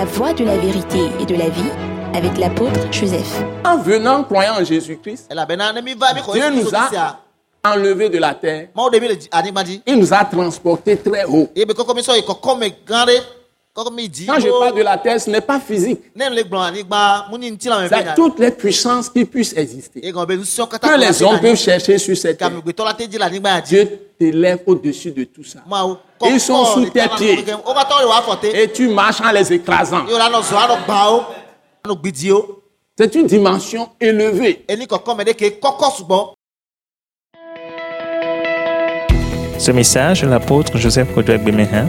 La voie de la vérité et de la vie avec l'apôtre Joseph. En venant croyant en Jésus-Christ, Dieu nous a enlevés de la terre. Il nous a transportés très haut. Quand je parle de la terre, ce n'est pas physique. C'est toutes les puissances qui puissent exister. Que les hommes peuvent chercher sur cette terre. Dieu t'élève au-dessus de tout ça. Ils sont sous tes pieds. Et tu marches en les écrasant. Yo la no zo ano gba o. Ano gbidi o. C'est une dimension élevée. Ce message l'apôtre Joseph Kodouak Bemehin